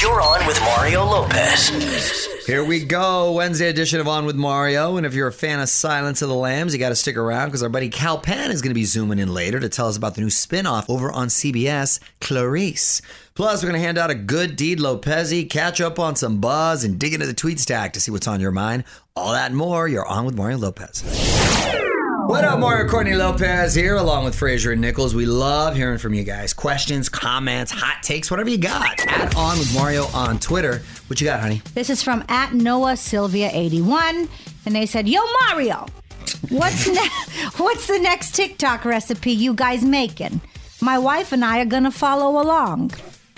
You're on with Mario Lopez. Here we go, Wednesday edition of On with Mario. And if you're a fan of Silence of the Lambs, you got to stick around because our buddy Kal Penn is going to be zooming in later to tell us about the new spinoff over on CBS, Clarice. Plus, we're going to hand out a good deed Lopezi, catch up on some buzz, and dig into the tweet stack to see what's on your mind. All that and more. You're on with Mario Lopez. What up, Mario Courtney Lopez here, along with Fraser and Nichols. We love hearing from you guys. Questions, comments, hot takes, whatever you got. Add on with Mario on Twitter. What you got, honey? This is from at Noah Sylvia 81, and they said, "Yo Mario, what's ne- what's the next TikTok recipe you guys making? My wife and I are gonna follow along."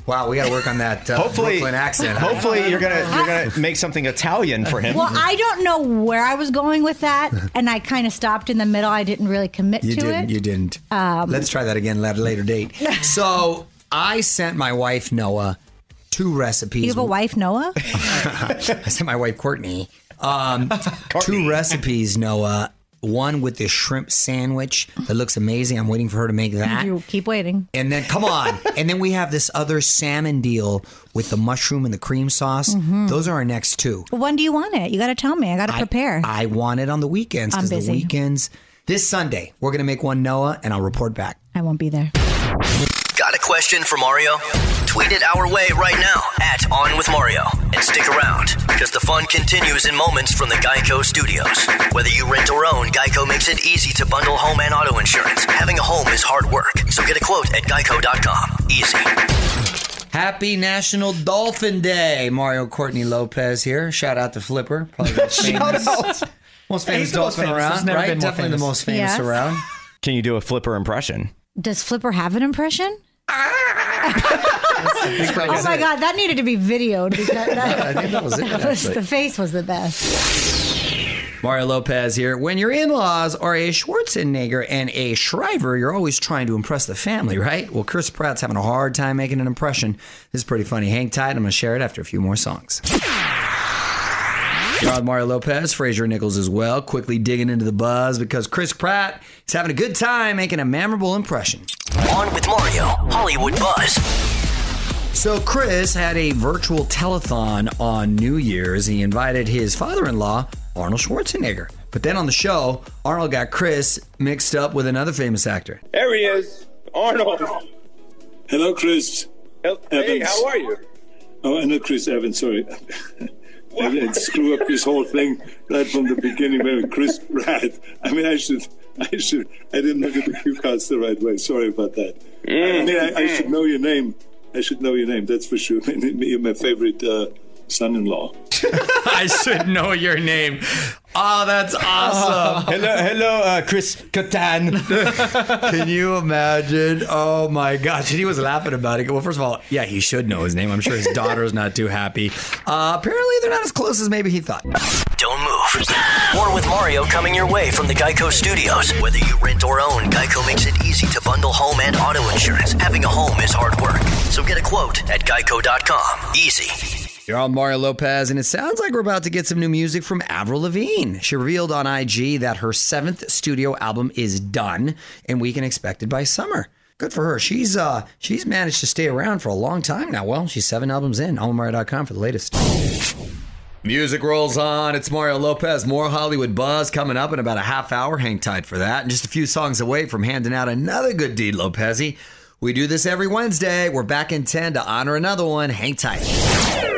Wow, we got to work on that uh, Hopefully, Brooklyn accent. huh? hopefully you're gonna you're gonna make something Italian for him. Well, I don't know where I was going with that, and I kind of stopped in the middle. I didn't really commit You to didn't. it. You didn't. Let's try that again at a later date. so I sent my wife Noah two recipes. you have a wife, Noah? I sent my wife Courtney um, two recipes. Noah. One with the shrimp sandwich that looks amazing. I'm waiting for her to make that. you keep waiting. And then come on. and then we have this other salmon deal with the mushroom and the cream sauce. Mm-hmm. Those are our next two. When do you want it? You got to tell me. I got to prepare. I, want it on the weekends I'm because the weekends. This Sunday, we're going to make one Noah, and I'll report back. I won't be there. Got a question for Mario? Tweet it our way right now at On With Mario. And stick around because the fun continues in moments from the Geico studios. Whether you rent or own, Geico makes it easy to bundle home and auto insurance. Having a home is hard work, so get a quote at geico.com. Easy. Happy National Dolphin Day. Mario Courtney Lopez here. Shout out to Flipper. Probably the most famous, most famous He's the most dolphin famous. There's around, never right? been more Definitely the famous. most famous Yes. around. Can you do a flipper impression? Does Flipper have an impression? Ah! oh my god, that needed to be videoed because that, I think that was it. was- the face was the best. Mario Lopez here. When your in-laws are a Schwarzenegger and a Shriver, you're always trying to impress the family, right? Well, Chris Pratt's having a hard time making an impression. This is pretty funny. Hang tight. I'm going to share it after a few more songs. You're Mario Lopez, Fraser Nichols as well, quickly digging into the buzz because Chris Pratt is having a good time making a memorable impression. On with Mario, Hollywood Buzz. So Chris had a virtual telethon on New Year's. He invited his father-in-law, Arnold Schwarzenegger. But then on the show, Arnold got Chris mixed up with another famous actor. There he is, Arnold. Hello, Chris. Hey, Evans. how are you? Oh, I know Chris Evans. Sorry, I did screw up this whole thing right from the beginning. Maybe Chris Pratt. I mean, I should, I should, I didn't look at the cue cards the right way. Sorry about that. I mean, I, I should know your name. I should know your name. That's for sure. You're my favorite uh, son-in-law. I should know your name. Oh, that's awesome. hello, hello, uh, Chris Kattan. Can you imagine? Oh my gosh. And he was laughing about it. Well, first of all, yeah, he should know his name. I'm sure his daughter's not too happy. Uh, apparently, they're not as close as maybe he thought. Don't move. More with Mario coming your way from the Geico Studios. Whether you rent or own, Geico makes it easy to bundle home and auto insurance. Having a home is hard work. So get a quote at geico.com. Easy. You're on Mario Lopez, and it sounds like we're about to get some new music from Avril Lavigne. She revealed on IG that her seventh studio album is done, and we can expect it by summer. Good for her. She's uh she's managed to stay around for a long time now. Well, she's seven albums in. AllMario.com for the latest. Music rolls on. It's Mario Lopez. More Hollywood buzz coming up in about a half hour. Hang tight for that. And just a few songs away from handing out another good deed, Lopez. We do this every Wednesday. We're back in 10 to honor another one. Hang tight.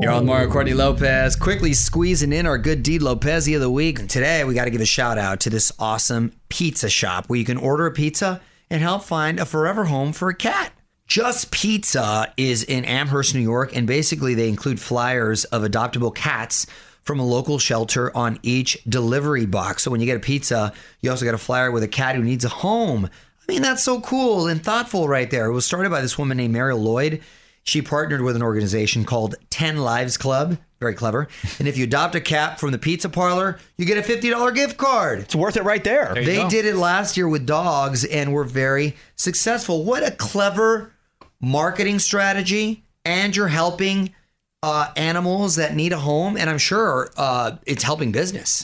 You're on Mario Courtney oh. Lopez, quickly squeezing in our good deed Lopez of the week. And today we got to give a shout out to this awesome pizza shop where you can order a pizza and help find a forever home for a cat. Just Pizza is in Amherst, New York, and basically they include flyers of adoptable cats from a local shelter on each delivery box. So when you get a pizza, you also get a flyer with a cat who needs a home. I mean, that's so cool and thoughtful right there. It was started by this woman named Mariel Lloyd. She partnered with an organization called 10 Lives Club. Very clever. And if you adopt a cat from the pizza parlor, you get a $50 gift card. It's worth it right there. They go. did it last year with dogs and were very successful. What a clever marketing strategy. And you're helping uh, animals that need a home. And I'm sure uh, it's helping business.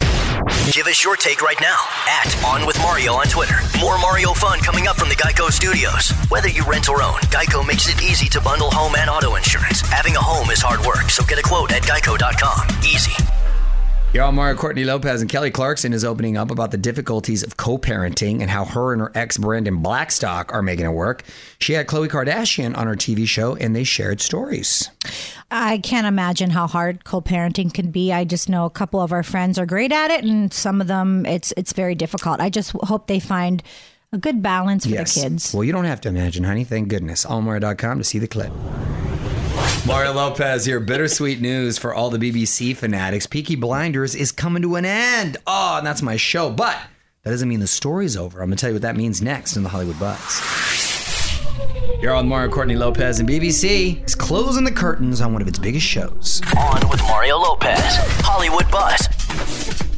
Give us your take right now at On With Mario on Twitter. More Mario fun coming up from the Geico Studios. Whether you rent or own, Geico makes it easy to bundle home and auto insurance. Having a home is hard work, so get a quote at geico.com. Easy. Y'all, Mario Courtney Lopez and Kelly Clarkson is opening up about the difficulties of co parenting and how her and her ex Brandon Blackstock are making it work. She had Khloe Kardashian on her TV show and they shared stories. I can't imagine how hard co parenting can be. I just know a couple of our friends are great at it, and some of them it's it's very difficult. I just hope they find a good balance for yes. the kids. Well, you don't have to imagine, honey. Thank goodness. Allmario.com to see the clip. Mario Lopez here. Bittersweet news for all the BBC fanatics. Peaky Blinders is coming to an end. Oh, and that's my show. But that doesn't mean the story's over. I'm going to tell you what that means next in the Hollywood Buzz. You're on Mario Courtney Lopez, and BBC is closing the curtains on one of its biggest shows. On with Mario Lopez, Hollywood Buzz.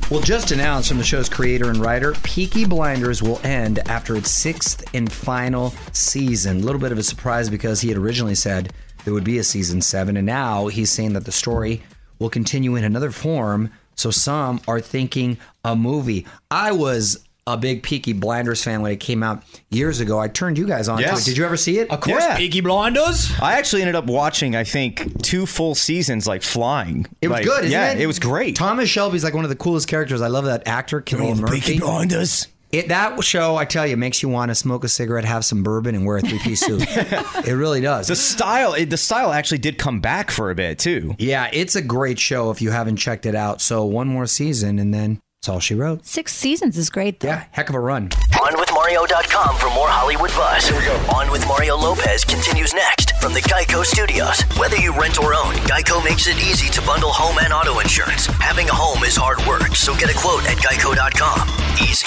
Well, just announced from the show's creator and writer, Peaky Blinders will end after its sixth and final season. A little bit of a surprise because he had originally said there would be a season seven, and now he's saying that the story will continue in another form. So some are thinking a movie. I was a big Peaky Blinders fan when it came out years ago. I turned you guys on yes. to it. Did you ever see it? Of course, yeah. Peaky Blinders. I actually ended up watching, I think, two full seasons, like flying. It was like, good, yeah, it? it? was great. Thomas Shelby's like one of the coolest characters. I love that actor, Cillian Murphy. Peaky Blinders. It, that show, I tell you, makes you want to smoke a cigarette, have some bourbon, and wear a three piece suit. it really does. The style, it, the style actually did come back for a bit too. Yeah, it's a great show if you haven't checked it out. So one more season, and then that's all she wrote. Six seasons is great, though. Yeah, heck of a run. OnWithMario.com for more Hollywood buzz. Here we go. On with Mario Lopez continues next from the Geico Studios. Whether you rent or own, Geico makes it easy to bundle home and auto insurance. Having a home is hard work, so get a quote at Geico.com. Easy.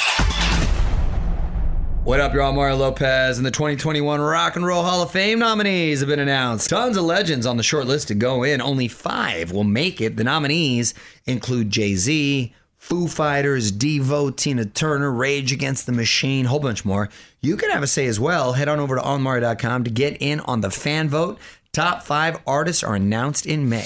What up, y'all? Mario Lopez and the 2021 Rock and Roll Hall of Fame nominees have been announced. Tons of legends on the short list to go in. Only five will make it. The nominees include Jay Z, Foo Fighters, Devo, Tina Turner, Rage Against the Machine, whole bunch more. You can have a say as well. Head on over to onmario.com to get in on the fan vote. Top five artists are announced in May.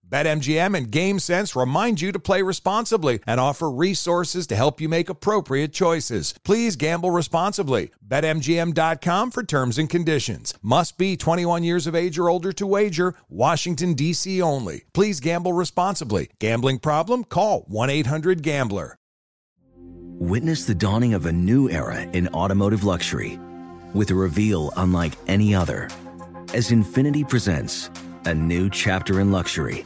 BetMGM and GameSense remind you to play responsibly and offer resources to help you make appropriate choices. Please gamble responsibly. BetMGM.com for terms and conditions. Must be 21 years of age or older to wager. Washington, D.C. only. Please gamble responsibly. Gambling problem? Call 1 800 Gambler. Witness the dawning of a new era in automotive luxury with a reveal unlike any other as Infiniti presents a new chapter in luxury,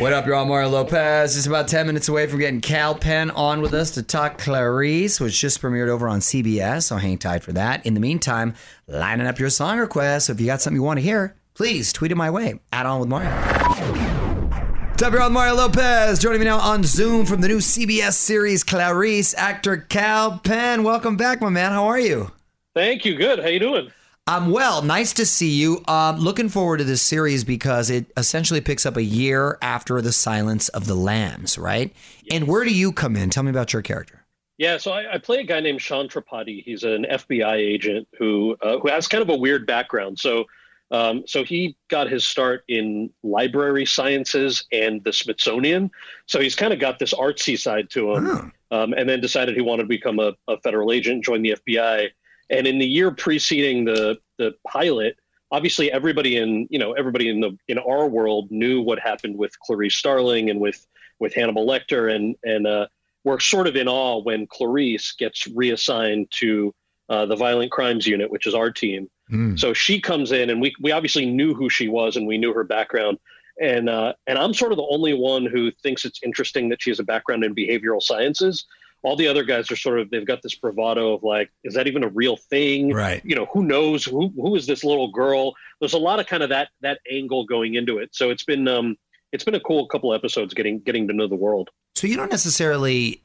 What up, y'all? Mario Lopez. Just about 10 minutes away from getting Kal Penn on with us to talk Clarice, which just premiered over on CBS, so hang tight for that. In the meantime, lining up your song requests. So if you got something you want to hear, please tweet it my way. Add on with Mario. What's up, y'all? Mario Lopez. Joining me now on Zoom from the new CBS series Clarice, actor Kal Penn. Welcome back, my man. How are you? Thank you. Good. How you doing? Um, well, nice to see you. Um, looking forward to this series because it essentially picks up a year after the Silence of the Lambs, right? And where do you come in? Tell me about your character. Yeah, so I, I play a guy named Shaan Tripathi. He's an FBI agent who uh, who has kind of a weird background. So, um, so he got his start in library sciences and the Smithsonian. So he's kind of got this artsy side to him, um, and then decided he wanted to become a, a federal agent, join the FBI. And in the year preceding the the pilot, obviously everybody in you know everybody in the in our world knew what happened with Clarice Starling and with with Hannibal Lecter, and and uh, we're sort of in awe when Clarice gets reassigned to uh, the Violent Crimes Unit, which is our team. So she comes in, and we we obviously knew who she was, and we knew her background. And uh, and I'm sort of the only one who thinks it's interesting that she has a background in behavioral sciences all the other guys are sort of they've got this bravado of like is that even a real thing right you know who knows who who is this little girl there's a lot of kind of that that angle going into it so it's been um it's been a cool couple episodes getting getting to know the world So you don't necessarily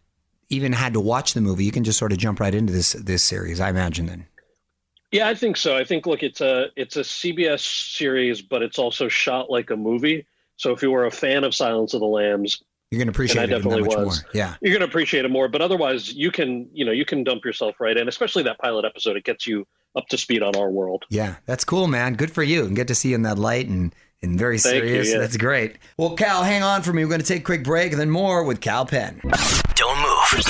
even had to watch the movie. You can just sort of jump right into this this series, I imagine. Then. yeah i think so i think look it's a it's a cbs series but it's also shot like a movie so if you were a fan of silence of the lambs You're going to appreciate it even that definitely much was. more. Yeah. you're going to appreciate it more. But otherwise, you can, you know, you can dump yourself right in, especially that pilot episode. It gets you up to speed on our world. Yeah, that's cool, man. Good for you, and get to see you in that light and and very Thank you, serious. yeah. That's great. Well, Kal, hang on for me. We're going to take a quick break and then more with Kal Penn. Don't move.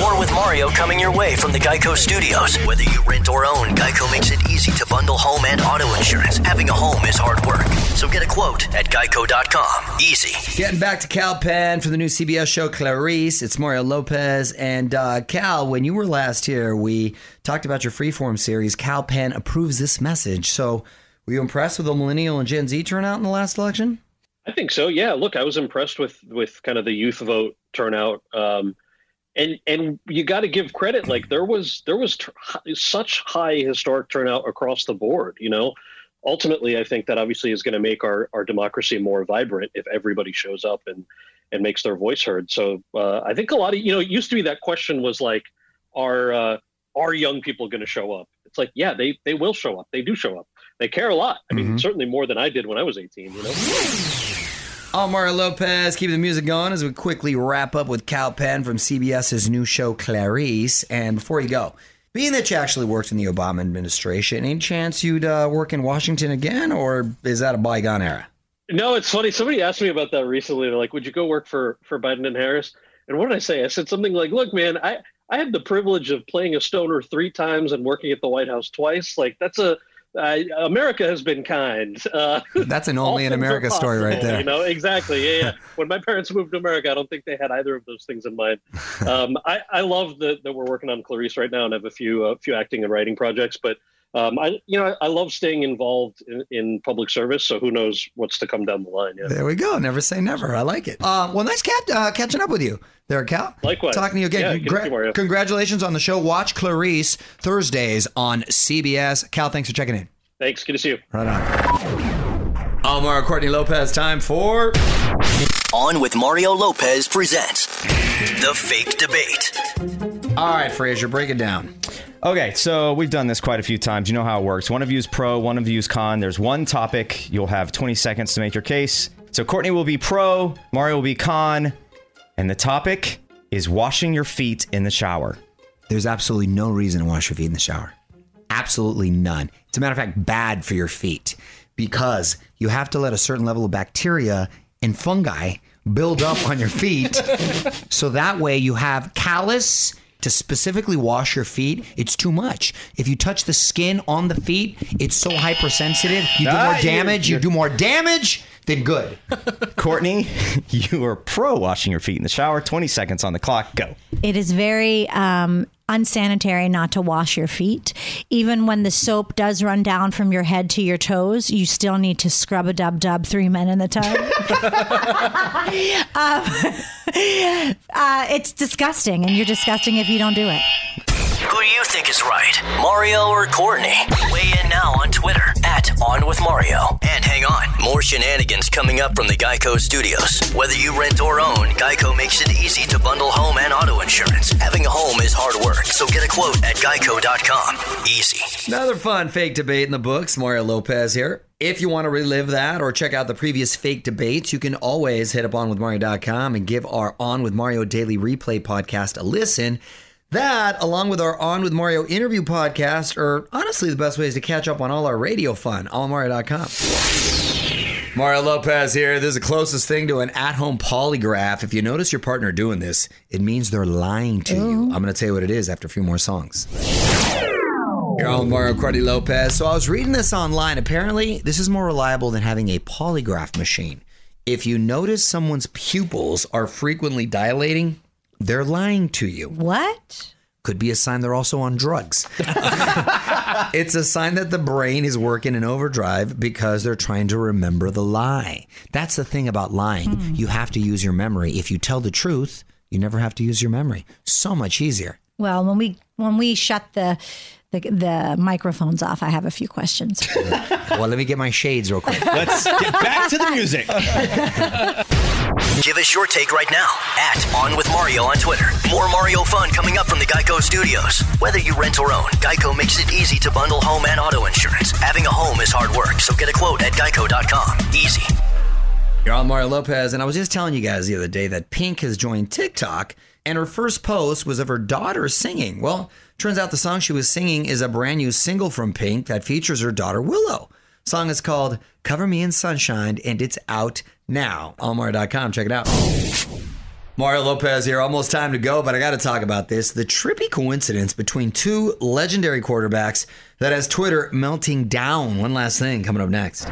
More with Mario coming your way from the Geico Studios. Whether you rent or own, Geico makes it easy to bundle home and auto insurance. Having a home is hard work. So get a quote at geico.com. Easy. Getting back to Kal Penn for the new CBS show Clarice. It's Mario Lopez and uh, Kal. When you were last here, we talked about your Freeform series. Kal Penn approves this message. So Were you impressed with the millennial and Gen Z turnout in the last election? I think so. Yeah. Look, I was impressed with with kind of the youth vote turnout. Um, and and you got to give credit. Like there was there was such high historic turnout across the board. You know, ultimately, I think that obviously is going to make our our democracy more vibrant if everybody shows up and and makes their voice heard. So uh, I think a lot of you know, it used to be that question was like, are uh, are young people going to show up? It's like, yeah, they they will show up. They do show up. They care a lot. I mean, Mhm. certainly more than I did when I was 18. You know. Omar Lopez, keep the music going as we quickly wrap up with Kal Penn from CBS's new show Clarice. And before you go, being that you actually worked in the Obama administration, any chance you'd uh, work in Washington again, or is that a bygone era? No, it's funny. Somebody asked me about that recently. They're like, "Would you go work for for Biden and Harris?" And what did I say? I said something like, "Look, man, I I had the privilege of playing a stoner three times and working at the White House twice. Like that's a uh, America has been kind. Uh, That's an only in America story right there. You know exactly. Yeah, yeah. when my parents moved to America, I don't think they had either of those things in mind. Um, I I love that that we're working on Clarice right now and have a few a few acting and writing projects, but. Um, I, you know, I, I love staying involved in, in public service. So who knows what's to come down the line? Yeah. There we go. Never say never. I like it. Uh, well, nice cat uh, catching up with you there, Kal. Likewise. Talking to you again. Yeah, good to see you, congratulations on the show. Watch Clarice Thursdays on CBS. Kal, thanks for checking in. Thanks. Good to see you. Right on. Omar Courtney Lopez, time for. On with Mario Lopez presents The Fake Debate. All right, Frazier, break it down. Okay, so we've done this quite a few times. You know how it works. One of you is pro, one of you is con. There's one topic. You'll have 20 seconds to make your case. So Courtney will be pro, Mario will be con, and the topic is washing your feet in the shower. There's absolutely no reason to wash your feet in the shower. Absolutely none. It's a matter of fact bad for your feet because you have to let a certain level of bacteria and fungi build up on your feet. so that way you have callus to specifically wash your feet. It's too much. If you touch the skin on the feet, it's so hypersensitive. You do more damage. You do more damage than good. Courtney, you are pro washing your feet in the shower. 20 seconds on the clock. Go. It is very um, unsanitary not to wash your feet. Even when the soap does run down from your head to your toes, you still need to scrub a dub dub three men in the tub. um, uh, it's disgusting, and you're disgusting if you don't do it. Is right, Mario or Courtney? Weigh in now on Twitter at On With Mario. And hang on, more shenanigans coming up from the Geico Studios. Whether you rent or own, Geico makes it easy to bundle home and auto insurance. Having a home is hard work, so get a quote at geico.com. Easy. Another fun fake debate in the books. Mario Lopez here. If you want to relive that or check out the previous fake debates, you can always hit up onwithmario.com and give our On with Mario Daily Replay podcast a listen. That, along with our On with Mario interview podcast, are honestly the best ways to catch up on all our radio fun. OnWithMario.com. Mario Lopez here. This is the closest thing to an at home polygraph. If you notice your partner doing this, it means they're lying to you. Oh. I'm going to tell you what it is after a few more songs. You're on Mario Courtney Lopez. So I was reading this online. Apparently, this is more reliable than having a polygraph machine. If you notice someone's pupils are frequently dilating, they're lying to you. What? Could be a sign they're also on drugs. it's a sign that the brain is working in overdrive because they're trying to remember the lie. That's the thing about lying. Hmm. You have to use your memory. If you tell the truth, you never have to use your memory. So much easier. Well, when we when we shut the the, the microphones off, I have a few questions. well, let me get my shades real quick. Let's get back to the music. Give us your take right now at On With Mario on Twitter. More Mario fun coming up from the Geico Studios. Whether you rent or own, Geico makes it easy to bundle home and auto insurance. Having a home is hard work, so get a quote at geico.com. Easy. You're on Mario Lopez, and I was just telling you guys the other day that Pink has joined TikTok, and her first post was of her daughter singing. Well, turns out the song she was singing is a brand new single from Pink that features her daughter Willow. Song is called Cover Me in Sunshine, and it's out now on Mario.com. Check it out. Mario Lopez here. Almost time to go, but I got to talk about this. The trippy coincidence between two legendary quarterbacks that has Twitter melting down. One last thing coming up next.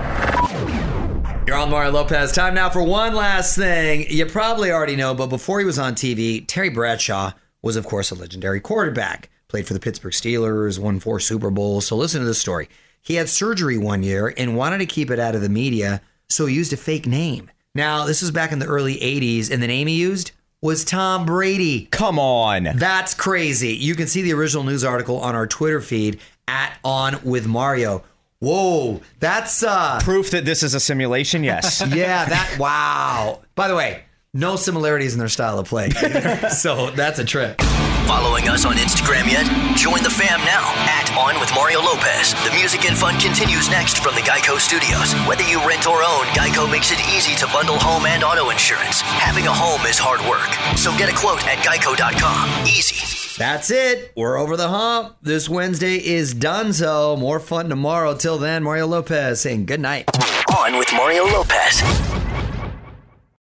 You're on Mario Lopez. Time now for one last thing. You probably already know, but before he was on TV, Terry Bradshaw was, of course, a legendary quarterback. Played for the Pittsburgh Steelers, won four Super Bowls. So listen to this story. He had surgery one year and wanted to keep it out of the media, so he used a fake name. Now, this was back in the early 80s, and the name he used was Tom Brady. Come on. That's crazy. You can see the original news article on our Twitter feed at On With Mario. Whoa, that's uh Proof that this is a simulation, yes. yeah, that wow. By the way, no similarities in their style of play. so that's a trick. Following us on Instagram yet? Join the fam now at On with Mario Lopez. The music and fun continues next from the Geico Studios. Whether you rent or own, Geico makes it easy to bundle home and auto insurance. Having a home is hard work, so get a quote at geico.com. Easy. That's it. We're over the hump. This Wednesday is done. So more fun tomorrow. Till then, Mario Lopez saying good night. On with Mario Lopez.